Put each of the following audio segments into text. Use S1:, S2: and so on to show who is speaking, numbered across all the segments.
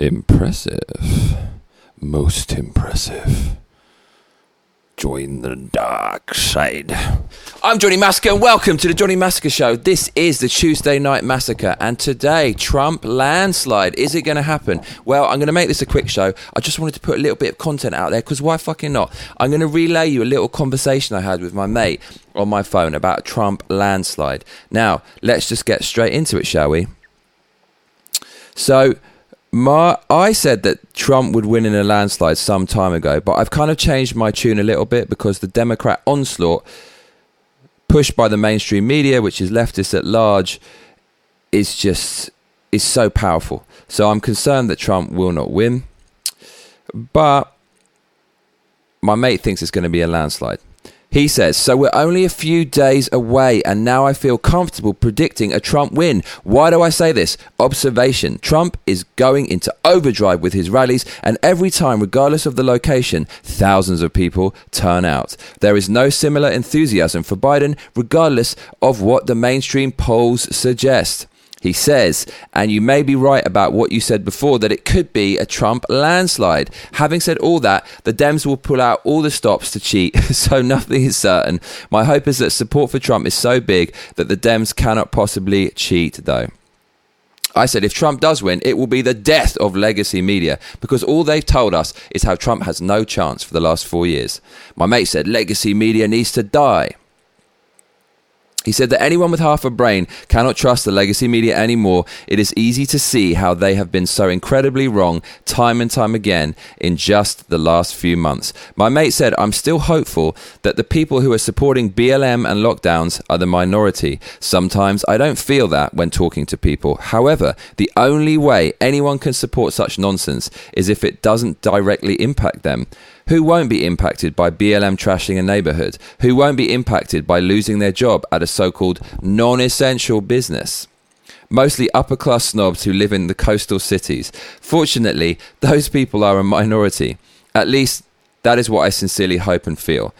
S1: Impressive. Most impressive. Join the dark side. I'm Johnny Massacre, and welcome to the Johnny Massacre Show. This is the Tuesday Night Massacre, and today, Trump landslide. Is it going to happen? Well, I'm going to make this a quick show. I just wanted to put a little bit of content out there because why fucking not? I'm going to relay you a little conversation I had with my mate on my phone about Trump landslide. Now, let's just get straight into it, shall we? So, my, I said that Trump would win in a landslide some time ago, but I've kind of changed my tune a little bit because the Democrat onslaught, pushed by the mainstream media, which is leftist at large, is just is so powerful. So I'm concerned that Trump will not win, but my mate thinks it's going to be a landslide. He says, So we're only a few days away, and now I feel comfortable predicting a Trump win. Why do I say this? Observation Trump is going into overdrive with his rallies, and every time, regardless of the location, thousands of people turn out. There is no similar enthusiasm for Biden, regardless of what the mainstream polls suggest. He says, and you may be right about what you said before, that it could be a Trump landslide. Having said all that, the Dems will pull out all the stops to cheat, so nothing is certain. My hope is that support for Trump is so big that the Dems cannot possibly cheat, though. I said if Trump does win, it will be the death of legacy media because all they've told us is how Trump has no chance for the last four years. My mate said legacy media needs to die. He said that anyone with half a brain cannot trust the legacy media anymore. It is easy to see how they have been so incredibly wrong time and time again in just the last few months. My mate said, I'm still hopeful that the people who are supporting BLM and lockdowns are the minority. Sometimes I don't feel that when talking to people. However, the only way anyone can support such nonsense is if it doesn't directly impact them. Who won't be impacted by BLM trashing a neighborhood? Who won't be impacted by losing their job at a so called non essential business? Mostly upper class snobs who live in the coastal cities. Fortunately, those people are a minority. At least, that is what I sincerely hope and feel.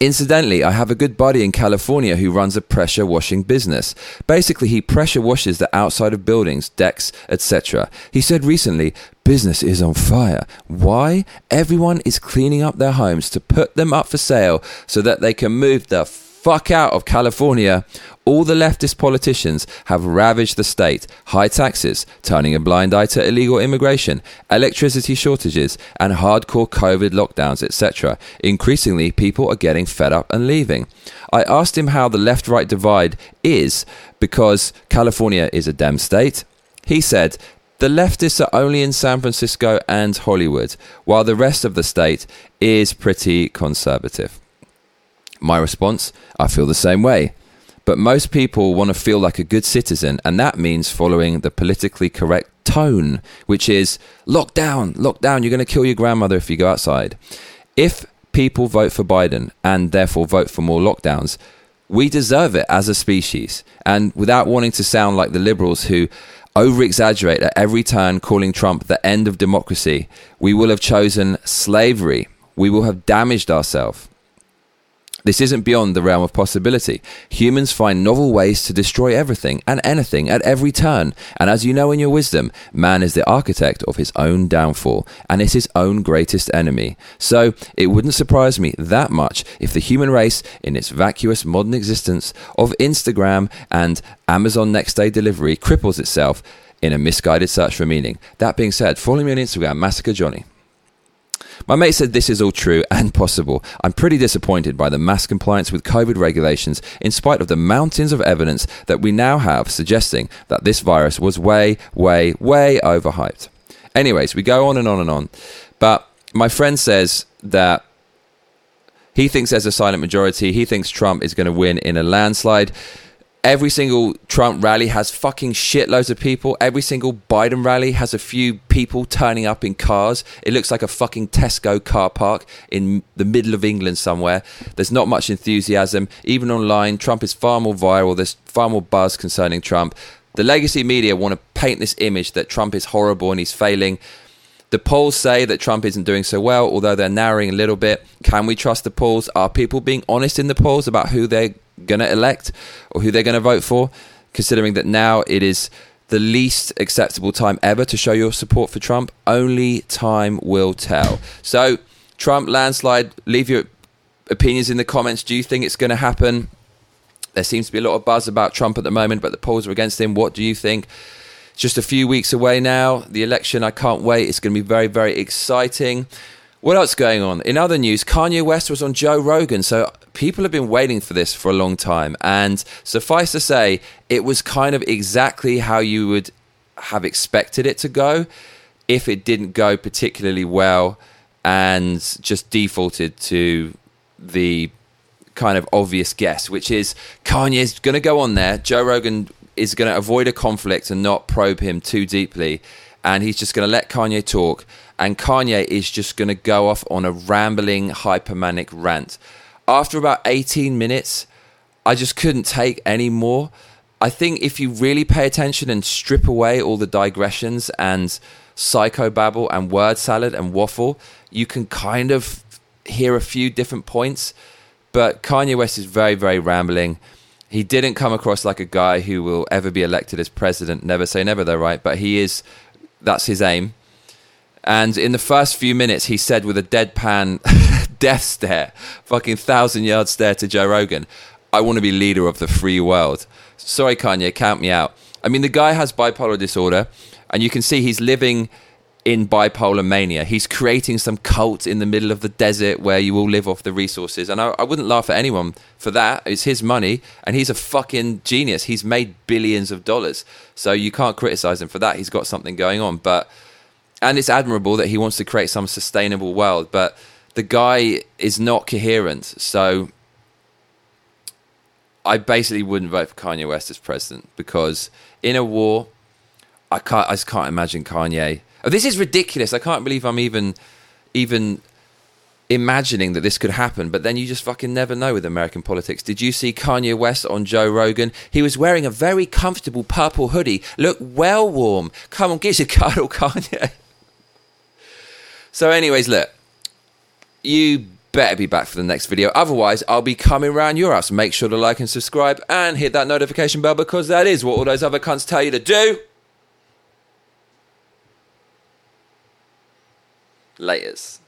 S1: Incidentally, I have a good buddy in California who runs a pressure washing business. Basically, he pressure washes the outside of buildings, decks, etc. He said recently, business is on fire. Why? Everyone is cleaning up their homes to put them up for sale so that they can move the fuck out of California. All the leftist politicians have ravaged the state. High taxes, turning a blind eye to illegal immigration, electricity shortages, and hardcore COVID lockdowns, etc. Increasingly, people are getting fed up and leaving. I asked him how the left right divide is because California is a Dem state. He said, the leftists are only in San Francisco and Hollywood, while the rest of the state is pretty conservative. My response I feel the same way. But most people want to feel like a good citizen, and that means following the politically correct tone, which is lock down, lock down, you're going to kill your grandmother if you go outside. If people vote for Biden and therefore vote for more lockdowns, we deserve it as a species. And without wanting to sound like the liberals who over exaggerate at every turn, calling Trump the end of democracy, we will have chosen slavery. We will have damaged ourselves. This isn't beyond the realm of possibility. Humans find novel ways to destroy everything and anything at every turn. And as you know in your wisdom, man is the architect of his own downfall and is his own greatest enemy. So it wouldn't surprise me that much if the human race, in its vacuous modern existence of Instagram and Amazon next day delivery, cripples itself in a misguided search for meaning. That being said, follow me on Instagram, Massacre Johnny. My mate said this is all true and possible. I'm pretty disappointed by the mass compliance with COVID regulations, in spite of the mountains of evidence that we now have suggesting that this virus was way, way, way overhyped. Anyways, we go on and on and on. But my friend says that he thinks there's a silent majority. He thinks Trump is going to win in a landslide. Every single Trump rally has fucking shitloads of people. Every single Biden rally has a few people turning up in cars. It looks like a fucking Tesco car park in the middle of England somewhere. There's not much enthusiasm. Even online, Trump is far more viral. There's far more buzz concerning Trump. The legacy media want to paint this image that Trump is horrible and he's failing. The polls say that Trump isn't doing so well, although they're narrowing a little bit. Can we trust the polls? Are people being honest in the polls about who they're going to elect or who they're going to vote for? Considering that now it is the least acceptable time ever to show your support for Trump? Only time will tell. So, Trump landslide, leave your opinions in the comments. Do you think it's going to happen? There seems to be a lot of buzz about Trump at the moment, but the polls are against him. What do you think? It's just a few weeks away now. The election, I can't wait. It's going to be very, very exciting. What else going on? In other news, Kanye West was on Joe Rogan. So people have been waiting for this for a long time. And suffice to say, it was kind of exactly how you would have expected it to go if it didn't go particularly well and just defaulted to the kind of obvious guess, which is Kanye's going to go on there. Joe Rogan is going to avoid a conflict and not probe him too deeply. And he's just going to let Kanye talk. And Kanye is just going to go off on a rambling, hypermanic rant. After about 18 minutes, I just couldn't take any more. I think if you really pay attention and strip away all the digressions and psychobabble and word salad and waffle, you can kind of hear a few different points. But Kanye West is very, very rambling. He didn't come across like a guy who will ever be elected as president. Never say never, though, right? But he is, that's his aim. And in the first few minutes, he said with a deadpan death stare, fucking thousand yard stare to Joe Rogan, I want to be leader of the free world. Sorry, Kanye, count me out. I mean, the guy has bipolar disorder, and you can see he's living in bipolar mania. He's creating some cult in the middle of the desert where you all live off the resources. And I, I, wouldn't laugh at anyone for that. It's his money, and he's a fucking genius. He's made billions of dollars. So you can't criticize him for that. He's got something going on. But and it's admirable that he wants to create some sustainable world. But the guy is not coherent. So I basically wouldn't vote for Kanye West as president because in a war, I can't. I just can't imagine Kanye Oh, this is ridiculous. I can't believe I'm even even imagining that this could happen, but then you just fucking never know with American politics. Did you see Kanye West on Joe Rogan? He was wearing a very comfortable purple hoodie, looked well warm. Come on, give us a cuddle, Kanye. So, anyways, look, you better be back for the next video. Otherwise, I'll be coming around your house. Make sure to like and subscribe and hit that notification bell because that is what all those other cunts tell you to do. Laters.